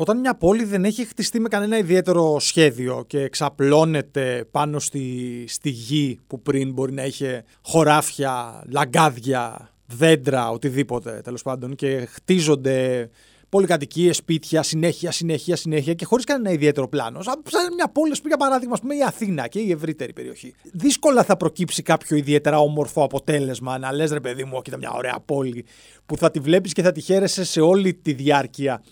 Όταν μια πόλη δεν έχει χτιστεί με κανένα ιδιαίτερο σχέδιο και εξαπλώνεται πάνω στη, στη γη που πριν μπορεί να είχε χωράφια, λαγκάδια, δέντρα, οτιδήποτε τέλος πάντων και χτίζονται πολυκατοικίες, σπίτια, συνέχεια, συνέχεια, συνέχεια και χωρίς κανένα ιδιαίτερο πλάνο. Σαν μια πόλη, για παράδειγμα, πούμε, η Αθήνα και η ευρύτερη περιοχή. Δύσκολα θα προκύψει κάποιο ιδιαίτερα όμορφο αποτέλεσμα να λες ρε παιδί μου, κοίτα μια ωραία πόλη που θα τη βλέπεις και θα τη χαίρεσαι σε όλη τη διάρκεια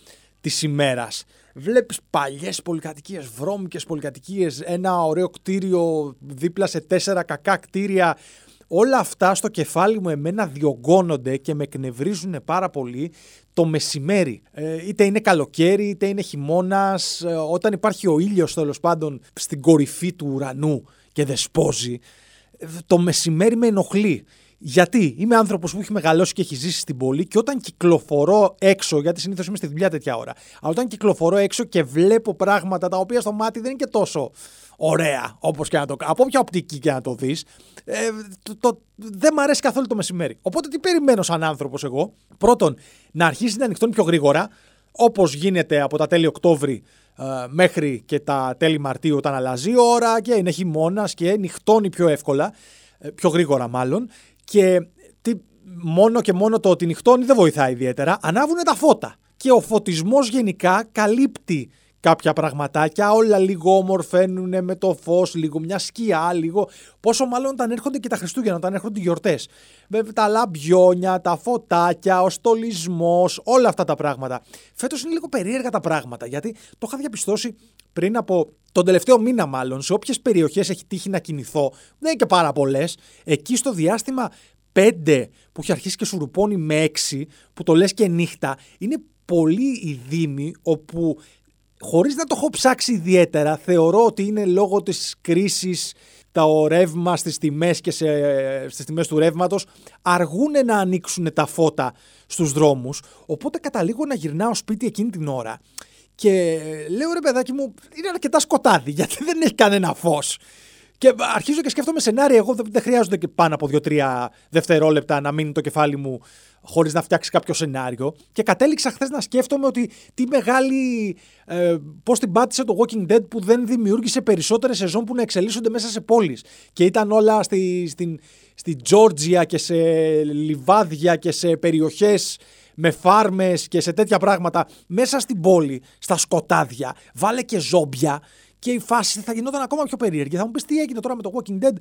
της ημέρας. Βλέπεις παλιές πολυκατοικίες, βρώμικες πολυκατοικίες, ένα ωραίο κτίριο δίπλα σε τέσσερα κακά κτίρια όλα αυτά στο κεφάλι μου εμένα διωγγώνονται και με εκνευρίζουν πάρα πολύ το μεσημέρι. Ε, είτε είναι καλοκαίρι, είτε είναι χειμώνας, ε, όταν υπάρχει ο ήλιος τέλος πάντων στην κορυφή του ουρανού και δεσπόζει. Ε, το μεσημέρι με ενοχλεί. Γιατί; Είμαι άνθρωπος που έχει μεγαλώσει και έχει ζήσει στην πόλη και όταν κυκλοφορώ έξω, γιατί συνήθως είμαι στη δουλειά τέτοια ώρα, αλλά όταν κυκλοφορώ έξω και βλέπω πράγματα τα οποία στο μάτι δεν είναι και τόσο ωραία, όπως και να το Από όποια οπτική και να το δεις, ε, το, δεν μου αρέσει καθόλου το μεσημέρι. Οπότε τι περιμένω σαν άνθρωπος εγώ; Πρώτον, να αρχίσει να ανοιχτώνει πιο γρήγορα, όπως γίνεται από τα τέλη Οκτώβρη ε, μέχρι και τα τέλη Μαρτίου όταν αλλάζει η ώρα και είναι χειμώνας και νυχτώνει πιο εύκολα, ε, πιο γρήγορα μάλλον. Και τι, μόνο και μόνο το ότι νυχτώνει δεν βοηθάει ιδιαίτερα. Ανάβουν τα φώτα. Και ο φωτισμός γενικά καλύπτει κάποια πραγματάκια, όλα λίγο ομορφαίνουν με το φως, λίγο μια σκιά, λίγο. Πόσο μάλλον όταν έρχονται και τα Χριστούγεννα, όταν έρχονται οι γιορτές. Βέβαια τα λαμπιόνια, τα φωτάκια, ο στολισμός, όλα αυτά τα πράγματα. Φέτος είναι λίγο περίεργα τα πράγματα γιατί το είχα διαπιστώσει πριν από τον τελευταίο μήνα, μάλλον, σε όποιες περιοχές έχει τύχει να κινηθώ. Δεν είναι και πάρα πολλές. Εκεί στο διάστημα 5 που έχει αρχίσει και σουρουπώνει με 6, που το λες και νύχτα, είναι πολύ οι δήμοι όπου χωρίς να το έχω ψάξει ιδιαίτερα, θεωρώ ότι είναι λόγω της κρίσης τα ρεύμα στις τιμές και σε, στις τιμές του ρεύματος αργούν να ανοίξουν τα φώτα στους δρόμους, οπότε καταλήγω να γυρνάω σπίτι εκείνη την ώρα και λέω ρε παιδάκι μου είναι αρκετά σκοτάδι γιατί δεν έχει κανένα φως. Και αρχίζω και σκέφτομαι σενάρια. Εγώ δεν χρειάζονται και πάνω από 2-3 δευτερόλεπτα να μείνει το κεφάλι μου χωρίς να φτιάξει κάποιο σενάριο. Και κατέληξα χθες να σκέφτομαι ότι τι μεγάλη. Ε, Πώς την πάτησε το Walking Dead που δεν δημιούργησε περισσότερες σεζόν που να εξελίσσονται μέσα σε πόλεις. Και ήταν όλα στη, στην, στη Georgia και σε λιβάδια και σε περιοχές με φάρμες και σε τέτοια πράγματα μέσα στην πόλη, στα σκοτάδια. Βάλε και ζόμπια και η φάση θα γινόταν ακόμα πιο περίεργη. Θα μου πεις τι έγινε τώρα με το Walking Dead.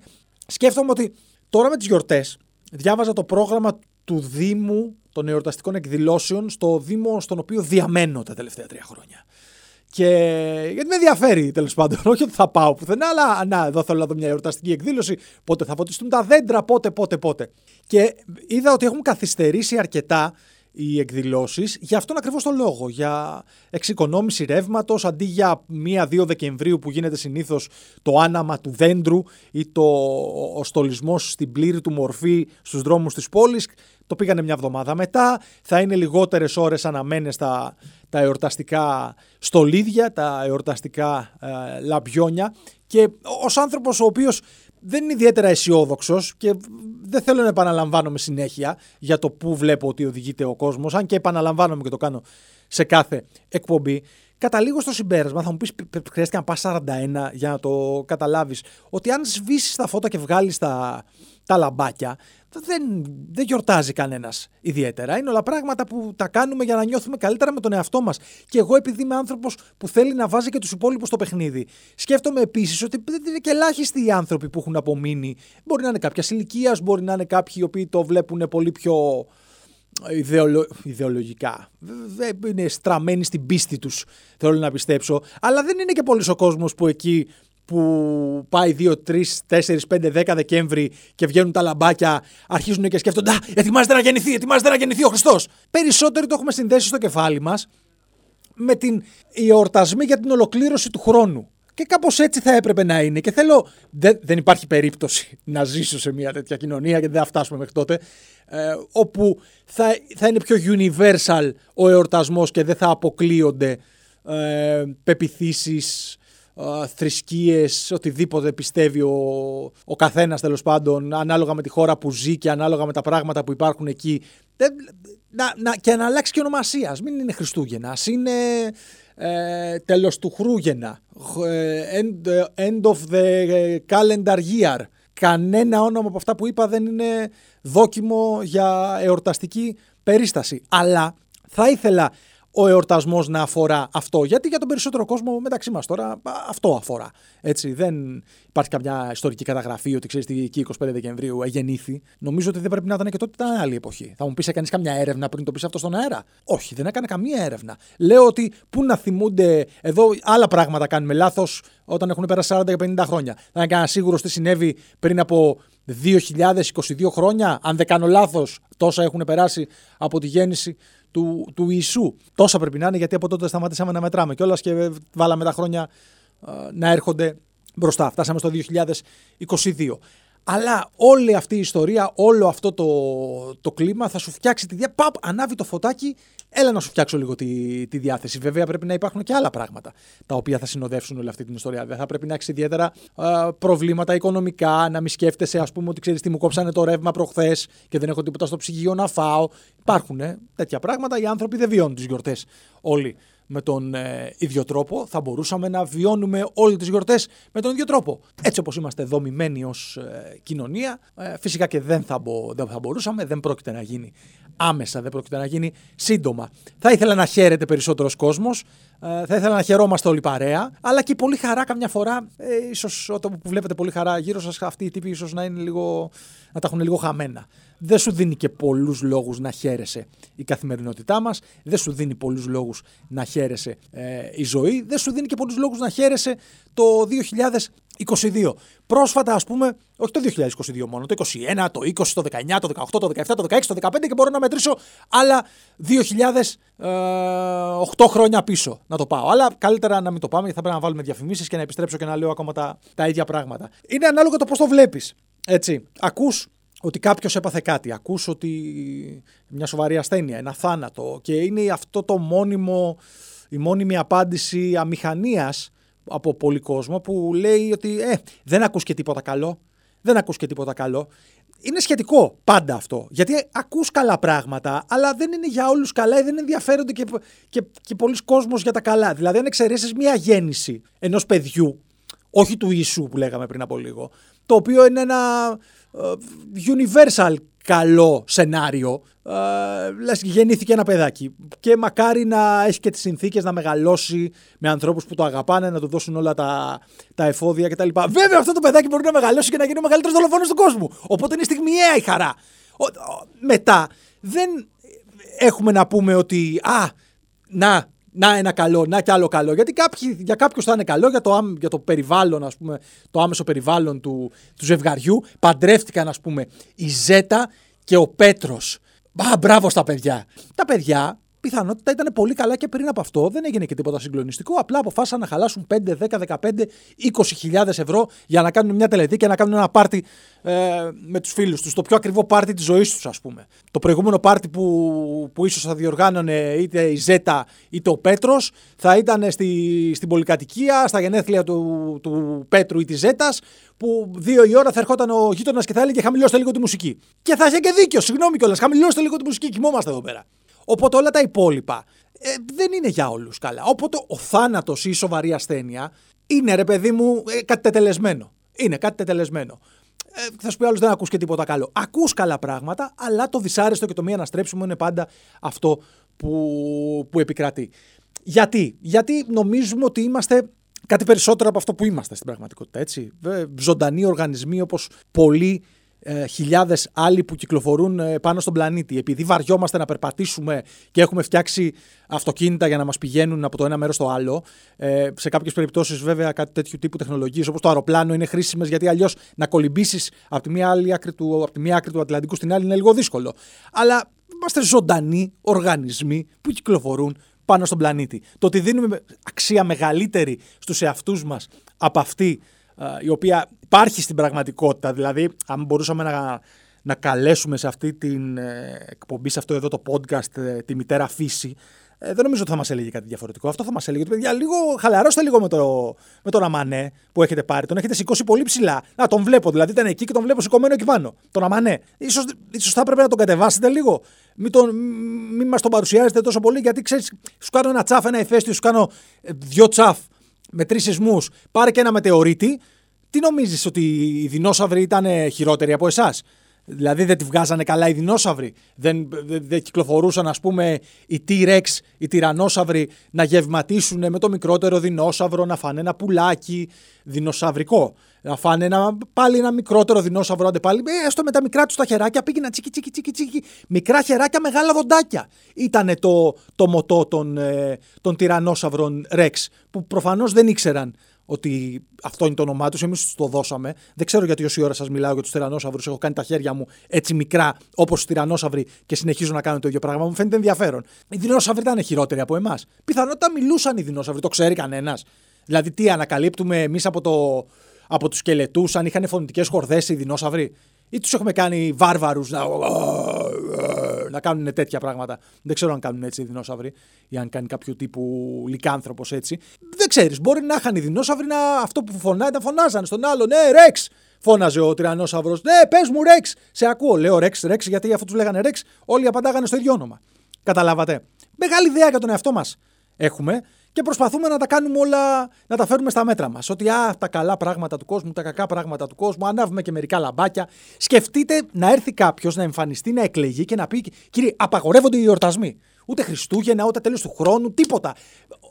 Σκέφτομαι ότι τώρα με τις γιορτές διάβαζα το πρόγραμμα του Δήμου των εορταστικών εκδηλώσεων στο Δήμο στον οποίο διαμένω τα τελευταία τρία χρόνια. Και γιατί με ενδιαφέρει τέλος πάντων. Όχι ότι θα πάω πουθενά, αλλά να, εδώ θέλω να δω μια εορταστική εκδήλωση. Πότε θα φωτιστούν τα δέντρα, πότε, πότε, πότε. Και είδα ότι έχουν καθυστερήσει αρκετά οι εκδηλώσεις για αυτόν ακριβώς τον λόγο, για εξοικονόμηση ρεύματος αντί για 1-2 Δεκεμβρίου που γίνεται συνήθως το άναμα του δέντρου ή το, ο στολισμός στην πλήρη του μορφή στους δρόμους της πόλης, το πήγανε μια εβδομάδα μετά, θα είναι λιγότερες ώρες αναμένες τα, τα εορταστικά στολίδια, τα εορταστικά ε, λαμπιόνια. Και ως άνθρωπος ο οποίος δεν είναι ιδιαίτερα αισιόδοξος και δεν θέλω να επαναλαμβάνομαι συνέχεια για το πού βλέπω ότι οδηγείται ο κόσμος, αν και επαναλαμβάνομαι και το κάνω σε κάθε εκπομπή. Καταλήγω στο συμπέρασμα, θα μου πεις χρειάστηκε να πας 41 για να το καταλάβεις, ότι αν σβήσεις τα φώτα και βγάλεις τα, τα λαμπάκια, δεν, δεν γιορτάζει κανένας ιδιαίτερα. Είναι όλα πράγματα που τα κάνουμε για να νιώθουμε καλύτερα με τον εαυτό μας. Και εγώ, επειδή είμαι άνθρωπος που θέλει να βάζει και τους υπόλοιπους στο παιχνίδι, σκέφτομαι επίσης ότι δεν είναι και ελάχιστοι οι άνθρωποι που έχουν απομείνει. Μπορεί να είναι κάποια ηλικία, μπορεί να είναι κάποιοι οι οποίοι το βλέπουν πολύ πιο ιδεολο... ιδεολογικά. Είναι στραμμένοι στην πίστη τους, θέλω να πιστέψω. Αλλά δεν είναι και πολλοί ο κόσμος που εκεί που πάει 2, 3, 4, 5, 10 Δεκέμβρη και βγαίνουν τα λαμπάκια, αρχίζουν και σκέφτονται Α, ετοιμάζεται να γεννηθεί, ετοιμάζεται να γεννηθεί ο Χριστός. Περισσότεροι το έχουμε συνδέσει στο κεφάλι μας με την εορτασμή για την ολοκλήρωση του χρόνου. Και κάπως έτσι θα έπρεπε να είναι. Και θέλω. Δεν, δεν υπάρχει περίπτωση να ζήσω σε μια τέτοια κοινωνία, γιατί δεν θα φτάσουμε μέχρι τότε. Ε, όπου θα, θα είναι πιο universal ο εορτασμός και δεν θα αποκλείονται ε, πεπιθήσεις θρησκείες, οτιδήποτε πιστεύει ο, ο καθένας τέλος πάντων, ανάλογα με τη χώρα που ζει και ανάλογα με τα πράγματα που υπάρχουν εκεί. Να, να, και να αλλάξει και ονομασία. Μην είναι Χριστούγεννας. είναι ε, τέλος του Χρούγεννα, ε, end, end of the calendar year. Κανένα όνομα από αυτά που είπα δεν είναι δόκιμο για εορταστική περίσταση. Αλλά θα ήθελα ο εορτασμός να αφορά αυτό. Γιατί για τον περισσότερο κόσμο μεταξύ μας τώρα αυτό αφορά. Έτσι, δεν υπάρχει καμιά ιστορική καταγραφή ότι ξέρεις τι εκεί 25 Δεκεμβρίου γεννήθη. Νομίζω ότι δεν πρέπει να ήταν και τότε ήταν άλλη εποχή. Θα μου πεις, έκανες καμιά έρευνα πριν το πεις αυτό στον αέρα; Όχι, δεν έκανε καμία έρευνα. Λέω ότι πού να θυμούνται. Εδώ άλλα πράγματα κάνουμε λάθος όταν έχουν περάσει 40 και 50 χρόνια. Θα είναι κανένας σίγουρος τι συνέβη πριν από 2022 χρόνια, αν δεν κάνω λάθος, τόσα έχουν περάσει από τη γέννηση του, του Ιησού. Τόσα πρέπει να είναι γιατί από τότε σταματήσαμε να μετράμε κιόλας και βάλαμε τα χρόνια να έρχονται μπροστά. Φτάσαμε στο 2022. Αλλά όλη αυτή η ιστορία, όλο αυτό το, το κλίμα θα σου φτιάξει τη διάθεση. Παπ, ανάβει το φωτάκι, έλα να σου φτιάξω λίγο τη, τη διάθεση. Βέβαια, πρέπει να υπάρχουν και άλλα πράγματα τα οποία θα συνοδεύσουν όλη αυτή την ιστορία. Δεν θα πρέπει να έχεις ιδιαίτερα προβλήματα οικονομικά, να μην σκέφτεσαι, ας πούμε, ότι ξέρεις τι μου κόψανε το ρεύμα προχθές και δεν έχω τίποτα στο ψυγείο να φάω. Υπάρχουν τέτοια πράγματα. Οι άνθρωποι δεν βιώνουν τις γιορτές όλοι με τον ε, ίδιο τρόπο, θα μπορούσαμε να βιώνουμε όλες τις γιορτές με τον ίδιο τρόπο. Έτσι όπως είμαστε δομημένοι ως ε, κοινωνία, ε, φυσικά και δεν θα, μπο, δεν θα μπορούσαμε, δεν πρόκειται να γίνει άμεσα, δεν πρόκειται να γίνει σύντομα. Θα ήθελα να χαίρεται περισσότερος κόσμος, ε, θα ήθελα να χαιρόμαστε όλοι παρέα, αλλά και πολύ χαρά καμιά φορά, ε, ίσως όταν που βλέπετε πολύ χαρά γύρω σας αυτοί οι τύποι ίσως να, είναι λίγο, να τα έχουν λίγο χαμένα δεν σου δίνει και πολλούς λόγους να χαίρεσαι η καθημερινότητά μας, δεν σου δίνει πολλούς λόγους να χαίρεσαι ε, η ζωή, δεν σου δίνει και πολλούς λόγους να χαίρεσαι το 2022. Πρόσφατα, ας πούμε, όχι το 2022 μόνο, το 2021, το 20, το 19, το 18, το 17, το 16, το 15 και μπορώ να μετρήσω άλλα 2008 ε, χρόνια πίσω να το πάω. Αλλά καλύτερα να μην το πάμε γιατί θα πρέπει να βάλουμε διαφημίσεις και να επιστρέψω και να λέω ακόμα τα, τα ίδια πράγματα. Είναι ανάλογο το πώς το βλέπεις. Έτσι, ακούς ότι κάποιος έπαθε κάτι, ακούς ότι μια σοβαρή ασθένεια, ένα θάνατο και είναι αυτό το μόνιμο, η μόνιμη απάντηση αμηχανίας από πολλοί κόσμο που λέει ότι ε, δεν ακούς και τίποτα καλό, δεν ακούς και τίποτα καλό. Είναι σχετικό πάντα αυτό, γιατί ακούς καλά πράγματα, αλλά δεν είναι για όλους καλά ή δεν ενδιαφέρονται και, και, και πολλοί κόσμος για τα καλά. Δηλαδή αν εξαιρέσεις μια γέννηση ενός παιδιού, όχι του Ιησού που λέγαμε πριν από λίγο, το οποίο είναι ένα ε, universal καλό σενάριο. Ε, λες, γεννήθηκε ένα παιδάκι και μακάρι να έχει και τις συνθήκες να μεγαλώσει με ανθρώπους που το αγαπάνε, να του δώσουν όλα τα, τα εφόδια κτλ. Βέβαια αυτό το παιδάκι μπορεί να μεγαλώσει και να γίνει ο μεγαλύτερος δολοφόνος του κόσμου. Οπότε είναι στιγμιαία η χαρά. μετά δεν έχουμε να πούμε ότι α, να, να ένα καλό, να κι άλλο καλό. Γιατί κάποιοι, για κάποιους θα είναι καλό, για το, για το περιβάλλον, ας πούμε, το άμεσο περιβάλλον του, του ζευγαριού. Παντρεύτηκαν, ας πούμε, η Ζέτα και ο Πέτρος. Μπα, μπράβο στα παιδιά. Τα παιδιά πιθανότητα ήταν πολύ καλά και πριν από αυτό. Δεν έγινε και τίποτα συγκλονιστικό. Απλά αποφάσισαν να χαλάσουν 5, 10, 15, 20 ευρώ για να κάνουν μια τελετή και να κάνουν ένα πάρτι ε, με τους φίλους τους. Το πιο ακριβό πάρτι της ζωής τους, ας πούμε. Το προηγούμενο πάρτι που, που ίσως θα διοργάνωνε είτε η Ζέτα είτε ο Πέτρος θα ήταν στη, στην πολυκατοικία, στα γενέθλια του, του Πέτρου ή της Ζέτα, που δύο η ώρα θα ερχόταν ο γείτονας και θα έλεγε χαμηλώστε λίγο τη μουσική. Και θα είχε και δίκιο, συγγνώμη κιόλας, χαμηλώστε λίγο τη μουσική, κοιμόμαστε εδώ πέρα. Οπότε όλα τα υπόλοιπα ε, δεν είναι για όλους καλά. Οπότε ο θάνατος ή η σοβαρή ασθένεια είναι ρε παιδί μου ε, κάτι τετελεσμένο. Είναι κάτι τετελεσμένο. Ε, θα σου πει άλλος δεν ακούς και τίποτα καλό. Ακούς καλά πράγματα, αλλά το δυσάρεστο και το μη αναστρέψιμο είναι πάντα αυτό που, που επικρατεί. Γιατί; Γιατί νομίζουμε ότι είμαστε κάτι περισσότερο από αυτό που είμαστε στην πραγματικότητα. Έτσι. Ε, ζωντανοί οργανισμοί όπως πολλοί ε, χιλιάδες άλλοι που κυκλοφορούν ε, πάνω στον πλανήτη. Επειδή βαριόμαστε να περπατήσουμε και έχουμε φτιάξει αυτοκίνητα για να μας πηγαίνουν από το ένα μέρος στο άλλο. Ε, σε κάποιες περιπτώσεις, βέβαια, κάτι τέτοιου τύπου τεχνολογίες όπως το αεροπλάνο είναι χρήσιμες γιατί αλλιώς να κολυμπήσεις από τη μία άκρη του, από τη μία άκρη του Ατλαντικού στην άλλη είναι λίγο δύσκολο. Αλλά είμαστε ζωντανοί οργανισμοί που κυκλοφορούν πάνω στον πλανήτη. Το ότι δίνουμε αξία μεγαλύτερη στους εαυτούς μας από αυτή η οποία υπάρχει στην πραγματικότητα. Δηλαδή, αν μπορούσαμε να, να καλέσουμε σε αυτή την ε, εκπομπή, σε αυτό εδώ το podcast, ε, τη μητέρα φύση, ε, δεν νομίζω ότι θα μας έλεγε κάτι διαφορετικό. Αυτό θα μας έλεγε ότι παιδιά, λίγο χαλαρώστε λίγο με, το, με τον Αμανέ που έχετε πάρει. Τον έχετε σηκώσει πολύ ψηλά. Να τον βλέπω, δηλαδή ήταν εκεί και τον βλέπω σηκωμένο εκεί πάνω. Τον Αμανέ. Ίσως, ίσως θα έπρεπε να τον κατεβάσετε λίγο. Μην, τον, μην μας τον παρουσιάζετε τόσο πολύ, γιατί ξέρεις, σου κάνω ένα τσαφ, ένα ηφαίστειο, σου κάνω ε, δυο τσαφ με τρεις σεισμούς. Πάρε και ένα μετεωρίτη. Τι νομίζεις ότι οι δεινόσαυροι ήταν χειρότεροι από εσάς; Δηλαδή δεν τη βγάζανε καλά οι δεινόσαυροι. Δεν, δεν, δεν κυκλοφορούσαν, ας πούμε, οι T-Rex, οι τυρανόσαυροι να γευματίσουν με το μικρότερο δεινόσαυρο, να φάνε ένα πουλάκι δεινοσαυρικό. Να φάνε ένα, πάλι ένα μικρότερο δεινόσαυρο, άντε πάλι, ε, έστω με τα μικρά τους τα χεράκια, πήγαινα τσίκι, τσίκι, τσίκι, τσίκι. Μικρά χεράκια, μεγάλα δοντάκια. Ήτανε το, το μοτό των, ε, των τυρανόσαυρων Rex, που προφανώς δεν ήξεραν ότι αυτό είναι το όνομά τους. Εμείς τους το δώσαμε. Δεν ξέρω γιατί όση ώρα σας μιλάω για τους τυρανόσαυρου. Έχω κάνει τα χέρια μου έτσι μικρά όπως του τυρανόσαυροι και συνεχίζω να κάνω το ίδιο πράγμα. Μου φαίνεται ενδιαφέρον. Οι δεινόσαυροι ήταν χειρότεροι από εμάς. Πιθανότατα μιλούσαν οι δεινόσαυροι. Το ξέρει κανένας. Δηλαδή, τι ανακαλύπτουμε εμείς από, το, από τους σκελετούς, αν είχαν φωνητικές χορδές οι δεινόσαυροι; Ή τους έχουμε κάνει βάρβαρους να, να κάνουν τέτοια πράγματα. Δεν ξέρω αν κάνουν έτσι οι δεινόσαυροι ή αν κάνει κάποιο τύπου λικάνθρωπο έτσι. Δεν ξέρεις. Μπορεί να είχαν οι δεινόσαυροι να, αυτό που φωνάζει να φωνάζαν στον άλλο. Ναι, Ρεξ! Φώναζε ο τυρανόσαυρο. Ναι, πες μου Ρεξ! Σε ακούω. Λέω Ρεξ, Ρεξ, γιατί αφού τους λέγανε Ρεξ, όλοι απαντάγανε στο ίδιο όνομα. Καταλάβατε. Μεγάλη ιδέα για τον εαυτό μας έχουμε και προσπαθούμε να τα κάνουμε όλα, να τα φέρουμε στα μέτρα μας. Ότι α, τα καλά πράγματα του κόσμου, τα κακά πράγματα του κόσμου, ανάβουμε και μερικά λαμπάκια. Σκεφτείτε να έρθει κάποιος να εμφανιστεί, να εκλεγεί και να πει: Κύριε, απαγορεύονται οι εορτασμοί. Ούτε Χριστούγεννα, ούτε τέλος του χρόνου, τίποτα.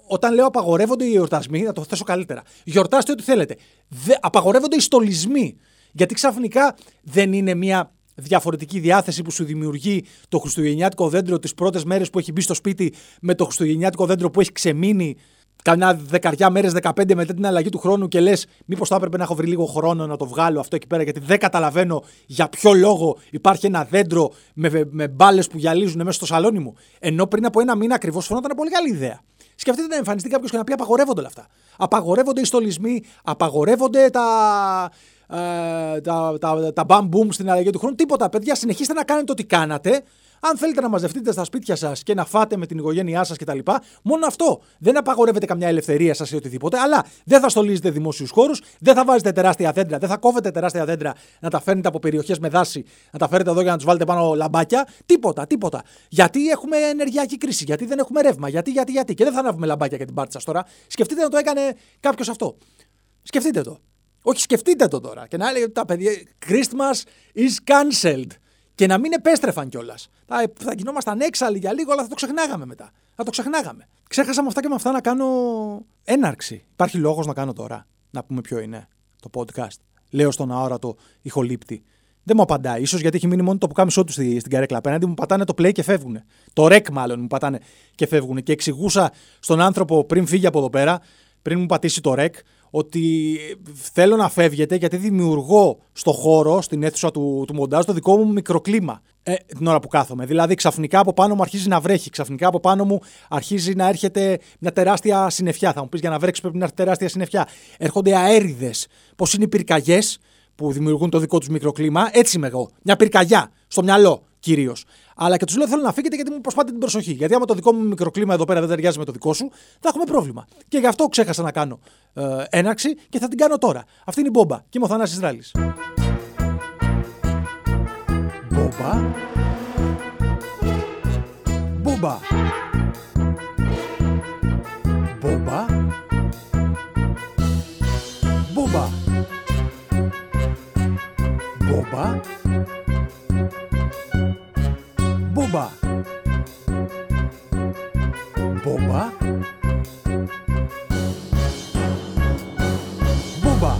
Όταν λέω απαγορεύονται οι εορτασμοί, να το θέσω καλύτερα. Γιορτάστε ό,τι θέλετε. Δε, απαγορεύονται οι στολισμοί. Γιατί ξαφνικά δεν είναι μια διαφορετική διάθεση που σου δημιουργεί το χριστουγεννιάτικο δέντρο τις πρώτες μέρες που έχει μπει στο σπίτι με το χριστουγεννιάτικο δέντρο που έχει ξεμείνει κανένα δεκαριά μέρες, 15 μετά την αλλαγή του χρόνου και λες, Μήπως θα έπρεπε να έχω βρει λίγο χρόνο να το βγάλω αυτό εκεί πέρα, γιατί δεν καταλαβαίνω για ποιο λόγο υπάρχει ένα δέντρο με, με μπάλες που γυαλίζουν μέσα στο σαλόνι μου. Ενώ πριν από ένα μήνα ακριβώς φαινόταν πολύ καλή ιδέα. Σκεφτείτε να εμφανιστεί κάποιος και να πει απαγορεύονται όλα αυτά. Απαγορεύονται οι στολισμοί, απαγορεύονται τα, ε, τα, τα, τα bam boom στην αλλαγή του χρόνου. Τίποτα, παιδιά. Συνεχίστε να κάνετε ό,τι κάνατε. Αν θέλετε να μαζευτείτε στα σπίτια σας και να φάτε με την οικογένειά σας κτλ. Μόνο αυτό. Δεν απαγορεύετε καμιά ελευθερία σας ή οτιδήποτε. Αλλά δεν θα στολίζετε δημόσιους χώρους, δεν θα βάζετε τεράστια δέντρα, δεν θα κόβετε τεράστια δέντρα να τα φέρνετε από περιοχές με δάση, να τα φέρετε εδώ για να τους βάλετε πάνω λαμπάκια. Τίποτα, τίποτα. Γιατί έχουμε ενεργειακή κρίση, γιατί δεν έχουμε ρεύμα, γιατί, γιατί, γιατί. Και δεν θα ανάβουμε λαμπάκια για την πάρτι σας τώρα. Σκεφτείτε να το έκανε κάποιος αυτό. Σκεφτείτε το. Όχι, σκεφτείτε το τώρα. Και να έλεγε τα παιδιά, Christmas is cancelled. Και να μην επέστρεφαν κιόλας. Θα, θα γινόμασταν έξαλλοι για λίγο, αλλά θα το ξεχνάγαμε μετά. Θα το ξεχνάγαμε. Ξέχασα με αυτά και με αυτά να κάνω έναρξη. Υπάρχει λόγος να κάνω τώρα. Να πούμε ποιο είναι το podcast. Λέω στον αόρατο ηχολήπτη. Δεν μου απαντάει. σω γιατί έχει μείνει μόνο το που κάμισό του στην καρέκλα απέναντι. Μου πατάνε το play και φεύγουν. Το rec μάλλον μου πατάνε και φεύγουν. Και εξηγούσα στον άνθρωπο πριν φύγει από εδώ πέρα, πριν μου πατήσει το rec, ότι θέλω να φεύγετε γιατί δημιουργώ στο χώρο, στην αίθουσα του, του μοντάζ, το δικό μου μικροκλίμα ε, την ώρα που κάθομαι. Δηλαδή, ξαφνικά από πάνω μου αρχίζει να βρέχει, ξαφνικά από πάνω μου αρχίζει να έρχεται μια τεράστια συννεφιά. Θα μου πεις για να βρέξει πρέπει να έρθει τεράστια συννεφιά. Έρχονται αέριδες. Πώς είναι οι πυρκαγιές που δημιουργούν το δικό τους μικροκλίμα. Έτσι είμαι εγώ. Μια πυρκαγιά στο μυαλό κυρίως. Αλλά και τους λέω θέλω να φύγετε γιατί μου προσπάτε την προσοχή. Γιατί άμα το δικό μου μικροκλίμα εδώ πέρα δεν ταιριάζει με το δικό σου, θα έχουμε πρόβλημα. Και γι' αυτό ξέχασα να κάνω ε, έναρξη και θα την κάνω τώρα. Αυτή είναι η Μπόμπα και είμαι ο Θανάσης Ράλης. Μπόμπα. Μπόμπα. Μπόμπα. Μπόμπα. Μπόμπα. Μπόμπα. Μπόμπα. Μπόμπα.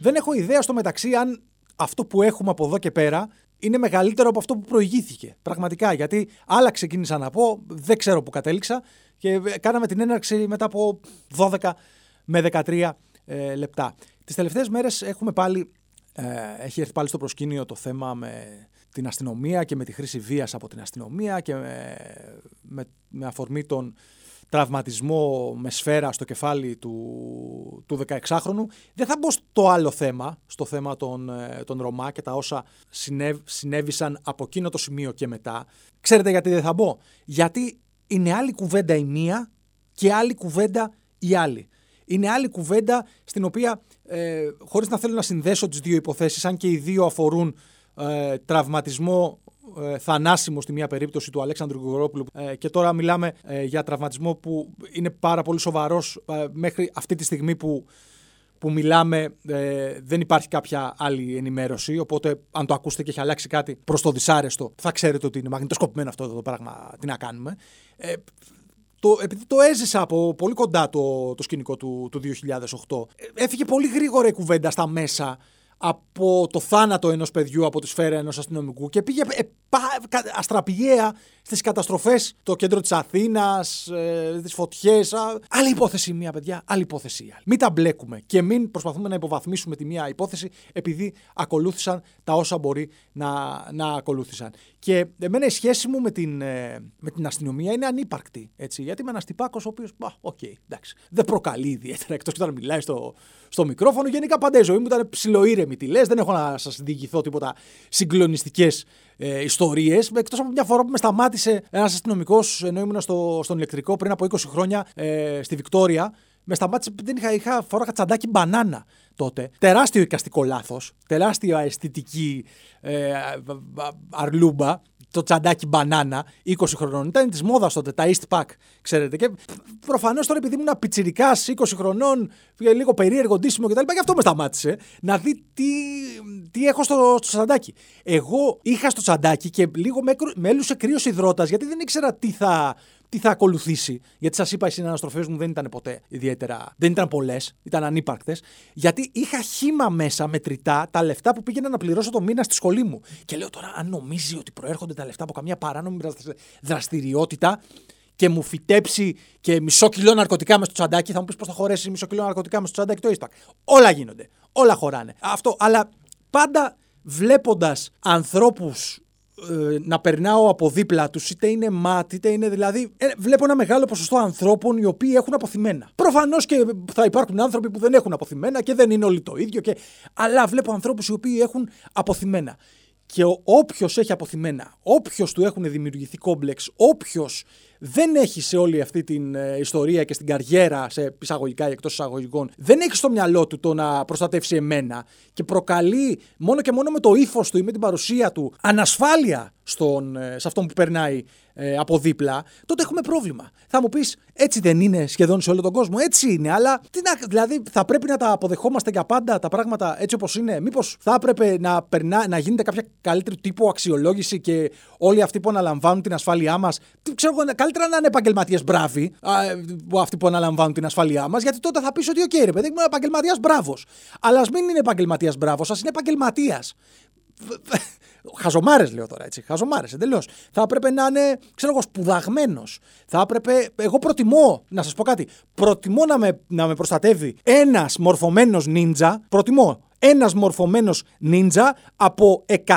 Δεν έχω ιδέα στο μεταξύ αν αυτό που έχουμε από εδώ και πέρα είναι μεγαλύτερο από αυτό που προηγήθηκε. Πραγματικά, γιατί άλλα ξεκίνησα να πω, δεν ξέρω που κατέληξα και κάναμε την έναρξη μετά από 12 με 13 ε, λεπτά. Τις τελευταίες μέρες έχουμε πάλι, ε, έχει έρθει πάλι στο προσκήνιο το θέμα με την αστυνομία και με τη χρήση βίας από την αστυνομία και με, με, αφορμή τον τραυματισμό με σφαίρα στο κεφάλι του, του 16χρονου. Δεν θα μπω στο άλλο θέμα, στο θέμα των, ε, των Ρωμά και τα όσα συνέβησαν από εκείνο το σημείο και μετά. Ξέρετε γιατί δεν θα μπω; Γιατί είναι άλλη κουβέντα η μία και άλλη κουβέντα η άλλη. Είναι άλλη κουβέντα στην οποία, ε, χωρίς να θέλω να συνδέσω τις δύο υποθέσεις, αν και οι δύο αφορούν ε, τραυματισμό ε, θανάσιμο στη μία περίπτωση του Αλέξανδρου Γρηγορόπουλου ε, και τώρα μιλάμε ε, για τραυματισμό που είναι πάρα πολύ σοβαρός ε, μέχρι αυτή τη στιγμή που που μιλάμε ε, δεν υπάρχει κάποια άλλη ενημέρωση. Οπότε, αν το ακούσετε και έχει αλλάξει κάτι προς το δυσάρεστο, θα ξέρετε ότι είναι μαγνητοσκοπημένο αυτό το πράγμα. Τι να κάνουμε. Ε, το, επειδή το έζησα από πολύ κοντά το, το σκηνικό του, του 2008, έφυγε πολύ γρήγορα η κουβέντα στα μέσα από το θάνατο ενός παιδιού από τη σφαίρα ενός αστυνομικού και πήγε ε, αστραπιαία στις καταστροφές το κέντρο της Αθήνας, ε, τις φωτιές. Άλλη υπόθεση μία, παιδιά. Άλλη υπόθεση άλλη. Μην τα μπλέκουμε και μην προσπαθούμε να υποβαθμίσουμε τη μία υπόθεση επειδή ακολούθησαν τα όσα μπορεί να, να ακολούθησαν. Και εμένα η σχέση μου με την, ε, με την αστυνομία είναι ανύπαρκτη. Έτσι, γιατί είμαι ένα τυπάκο ο οποίος. Οκ, okay, εντάξει. Δεν προκαλεί ιδιαίτερα εκτός και όταν μιλάει στο, στο μικρόφωνο. Γενικά πάντα η ζωή μου ήταν ψιλοήρεμη. Τι λες, δεν έχω να σας διηγηθώ τίποτα συγκλονιστικές ε, ιστορίες. Εκτός από μια φορά που με σταμάτησε ένας αστυνομικός, ενώ ήμουν στο, στον ηλεκτρικό πριν από 20 χρόνια ε, στη Βικτόρια. Με σταμάτησε, δεν είχα, είχα φορά τσαντάκι μπανάνα τότε. Τεράστιο εικαστικό λάθος. Τεράστια αισθητική ε, αρλούμπα το τσαντάκι μπανάνα 20 χρονών. Ήταν της μόδας τότε, τα East Pack, ξέρετε. Και προφανώς τώρα επειδή ήμουν πιτσυρικά 20 χρονών, λίγο περίεργο ντύσιμο κτλ. Γι' αυτό με σταμάτησε να δει τι, τι έχω στο, στο τσαντάκι. Εγώ είχα στο τσαντάκι και λίγο με, με έλουσε κρύος υδρότας γιατί δεν ήξερα τι θα, τι θα ακολουθήσει. Γιατί σας είπα, οι συναναστροφές μου δεν ήταν ποτέ ιδιαίτερα. Δεν ήταν πολλές, ήταν ανύπαρκτες. Γιατί είχα χήμα μέσα μετρητά τα λεφτά που πήγαινα να πληρώσω το μήνα στη σχολή μου. Και λέω τώρα, αν νομίζει ότι προέρχονται τα λεφτά από καμία παράνομη δραστηριότητα και μου φυτέψει και μισό κιλό ναρκωτικά μες στο τσαντάκι, θα μου πεις πώς θα χωρέσει μισό κιλό ναρκωτικά μες στο τσαντάκι το ίσπακ. Όλα γίνονται. Όλα χωράνε. Αυτό. Αλλά πάντα βλέποντας ανθρώπους ε, να περνάω από δίπλα τους, είτε είναι ματ, είτε είναι δηλαδή. Ε, βλέπω ένα μεγάλο ποσοστό ανθρώπων οι οποίοι έχουν αποθυμένα. Προφανώς και θα υπάρχουν άνθρωποι που δεν έχουν αποθυμένα και δεν είναι όλοι το ίδιο. Και... Αλλά βλέπω ανθρώπους οι οποίοι έχουν αποθυμένα. Και όποιος έχει αποθυμένα, όποιος του έχουν δημιουργηθεί κόμπλεξ, όποιος δεν έχει σε όλη αυτή την ε, ιστορία και στην καριέρα, σε εισαγωγικά ή εκτός εισαγωγικών, δεν έχει στο μυαλό του το να προστατεύσει εμένα και προκαλεί μόνο και μόνο με το ύφος του ή με την παρουσία του ανασφάλεια στον, ε, σε αυτόν που περνάει ε, από δίπλα, τότε έχουμε πρόβλημα. Θα μου πεις, έτσι δεν είναι σχεδόν σε όλο τον κόσμο. Έτσι είναι, αλλά τι να, δηλαδή θα πρέπει να τα αποδεχόμαστε για πάντα τα πράγματα έτσι όπως είναι. Μήπως θα έπρεπε να, περνά, να γίνεται κάποια καλύτερη τύπου αξιολόγηση και όλοι αυτοί που αναλαμβάνουν την ασφάλειά μας. Ξέρω καλύτερα να είναι επαγγελματίες μπράβοι, αυτοί που αναλαμβάνουν την ασφάλειά μας, γιατί τότε θα πεις ότι, οκ, okay, ρε παιδί μου, επαγγελματίας μπράβος. Αλλά ας μην είναι επαγγελματίας μπράβος, ας είναι επαγγελματίας. Χαζομάρες λέω τώρα έτσι. Χαζομάρες εντελώς. Θα έπρεπε να είναι, ξέρω εγώ, σπουδαγμένος. Θα έπρεπε. Εγώ προτιμώ, να σας πω κάτι. Προτιμώ να με, να με προστατεύει ένας μορφωμένος νίντζα. Προτιμώ ένας μορφωμένος νίντζα από 100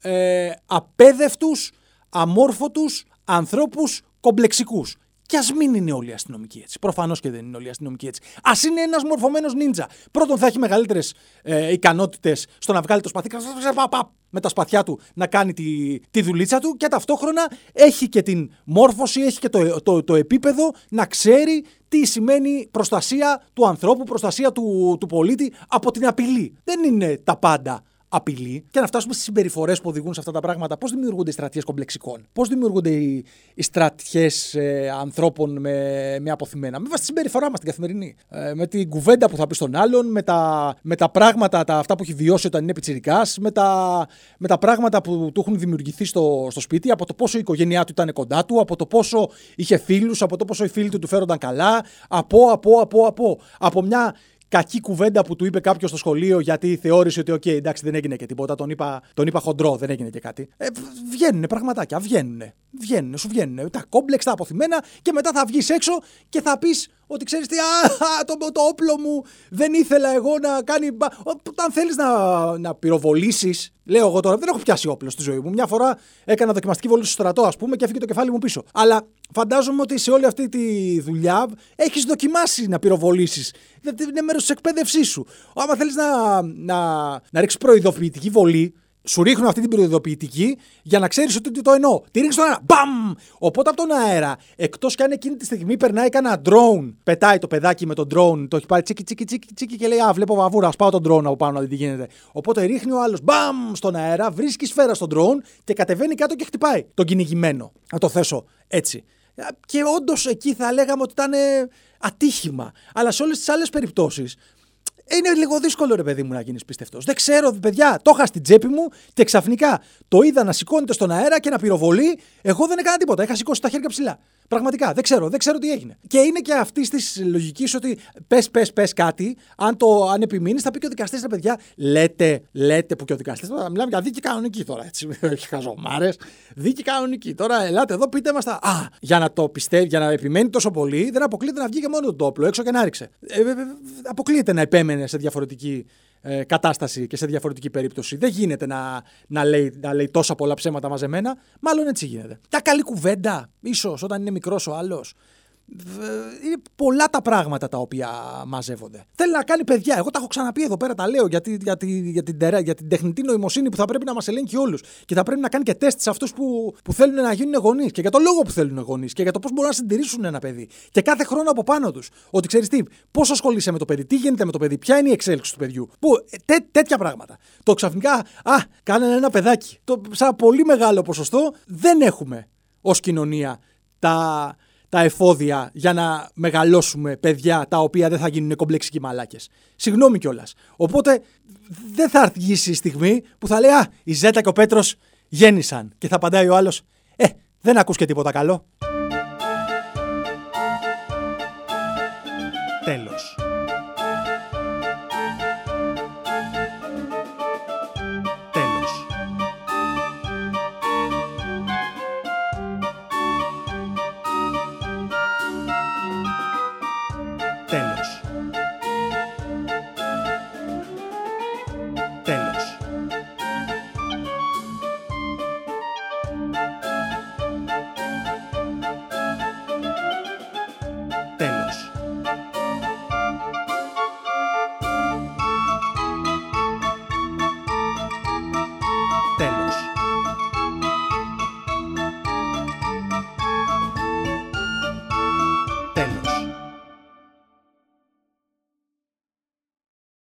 ε, απέδευτους, αμόρφωτους ανθρώπους κομπλεξικούς. Και ας μην είναι όλοι οι αστυνομικοί έτσι. Προφανώς και δεν είναι όλοι οι αστυνομικοί έτσι. Α είναι ένας μορφωμένος νίντζα. Πρώτον, θα έχει μεγαλύτερες ε, ικανότητες στο να βγάλει το σπαθί με τα σπαθιά του να κάνει τη, τη δουλίτσα του και ταυτόχρονα έχει και την μόρφωση, έχει και το, το, το επίπεδο να ξέρει τι σημαίνει προστασία του ανθρώπου, προστασία του, του πολίτη από την απειλή. Δεν είναι τα πάντα απειλή και να φτάσουμε στις συμπεριφορές που οδηγούν σε αυτά τα πράγματα. Πώς δημιουργούνται οι στρατιές κομπλεξικών, πώς δημιουργούνται οι, οι στρατιές ε, ανθρώπων με, με αποθυμένα; Με βάση τη συμπεριφορά μας την καθημερινή. Ε, με την κουβέντα που θα πει στον άλλον, με τα, με τα πράγματα τα, αυτά που έχει βιώσει όταν είναι πιτσυρικά, με τα, με τα πράγματα που του έχουν δημιουργηθεί στο, στο σπίτι, από το πόσο η οικογένειά του ήταν κοντά του, από το πόσο είχε φίλους, από το πόσο οι φίλοι του του φέρονταν καλά, από, από, από, από. Από μια κακή κουβέντα που του είπε κάποιος στο σχολείο γιατί θεώρησε ότι, OK, εντάξει, δεν έγινε και τίποτα. Τον είπα, τον είπα χοντρό, δεν έγινε και κάτι. Ε, βγαίνουν πραγματάκια, βγαίνουν. Βγαίνουν, σου βγαίνουν. Τα κόμπλεξ, τα αποθυμένα και μετά θα βγεις έξω και θα πεις ότι ξέρεις τι, α, το, το όπλο μου δεν ήθελα εγώ να κάνει. Όταν θέλεις να, να πυροβολήσεις, λέω εγώ τώρα, δεν έχω πιάσει όπλο στη ζωή μου. Μια φορά έκανα δοκιμαστική βολή στο στρατό, ας πούμε, και έφυγε το κεφάλι μου πίσω. Αλλά φαντάζομαι ότι σε όλη αυτή τη δουλειά έχεις δοκιμάσει να πυροβολήσεις. Δεν είναι μέρος της εκπαίδευσής σου. Άμα θέλεις να, να, να ρίξεις προειδοποιητική βολή, σου ρίχνω αυτή την προειδοποιητική για να ξέρεις ότι το εννοώ. Τη ρίχνεις στον αέρα. Μπαμ! Οπότε από τον αέρα, εκτός κι αν εκείνη τη στιγμή περνάει κανένα drone, πετάει το παιδάκι με τον drone, το έχει πάρει τσίκι τσίκι τσίκι, τσίκι και λέει Α, βλέπω βαβούρα, ας πάω τον drone από πάνω να δει τι γίνεται. Οπότε ρίχνει ο άλλος μπαμ στον αέρα, βρίσκει σφαίρα στον drone και κατεβαίνει κάτω και χτυπάει τον κυνηγημένο. Να το θέσω έτσι. Και όντως εκεί θα λέγαμε ότι ήταν ατύχημα. Αλλά σε όλες τις άλλες περιπτώσεις είναι λίγο δύσκολο ρε παιδί μου να γίνεις πιστευτό. Δεν ξέρω, παιδιά, το είχα στην τσέπη μου και ξαφνικά το είδα να σηκώνεται στον αέρα και να πυροβολεί. Εγώ δεν έκανα τίποτα. Είχα σηκώσει τα χέρια ψηλά. Πραγματικά δεν ξέρω, δεν ξέρω τι έγινε. Και είναι και αυτή της λογικής ότι πες, πες, πες κάτι. Αν, το, αν επιμείνεις, θα πει και ο δικαστής, ρε παιδιά, λέτε, λέτε που και ο δικαστής. Μιλάμε για δίκη κανονική τώρα, έτσι. Όχι χαζομάρες. Δίκη κανονική. Τώρα ελάτε εδώ, πείτε μας τα. Α, για να το πιστεύει, για να επιμένει τόσο πολύ, δεν αποκλείεται να βγει και μόνο το τόπλο έξω και να ρίξε. Ε, ε, ε, αποκλείεται να επέμενε σε διαφορετική ε, κατάσταση και σε διαφορετική περίπτωση. Δεν γίνεται να, να, λέει, να λέει τόσα πολλά ψέματα μαζεμένα. Μάλλον έτσι γίνεται. Τα καλή κουβέντα, ίσως όταν είναι μικρός ο άλλος είναι πολλά τα πράγματα τα οποία μαζεύονται. Θέλει να κάνει παιδιά. Εγώ τα έχω ξαναπεί εδώ πέρα, τα λέω για, τη, για, τη, για, την, για την τεχνητή νοημοσύνη που θα πρέπει να μας ελέγχει όλους. Και θα πρέπει να κάνει και τεστ σε αυτούς που, που θέλουν να γίνουν γονείς. Και για το λόγο που θέλουν γονείς. Και για το πώς μπορούν να συντηρήσουν ένα παιδί. Και κάθε χρόνο από πάνω τους. Ότι ξέρεις τι, πώς ασχολείσαι με το παιδί, τι γίνεται με το παιδί, ποια είναι η εξέλιξη του παιδιού. Που, ε, τέ, τέτοια πράγματα. Το ξαφνικά, α, κάνανε ένα παιδάκι. Το, σαν πολύ μεγάλο ποσοστό δεν έχουμε ως κοινωνία τα, τα εφόδια για να μεγαλώσουμε παιδιά τα οποία δεν θα γίνουν κομπλεξικοί μαλάκες. Συγγνώμη κιόλας. Οπότε δεν θα αργήσει η στιγμή που θα λέει Α, η Ζέτα και ο Πέτρος γέννησαν. Και θα απαντάει ο άλλος Ε, δεν ακούς και τίποτα καλό. Τέλος. Τέλος.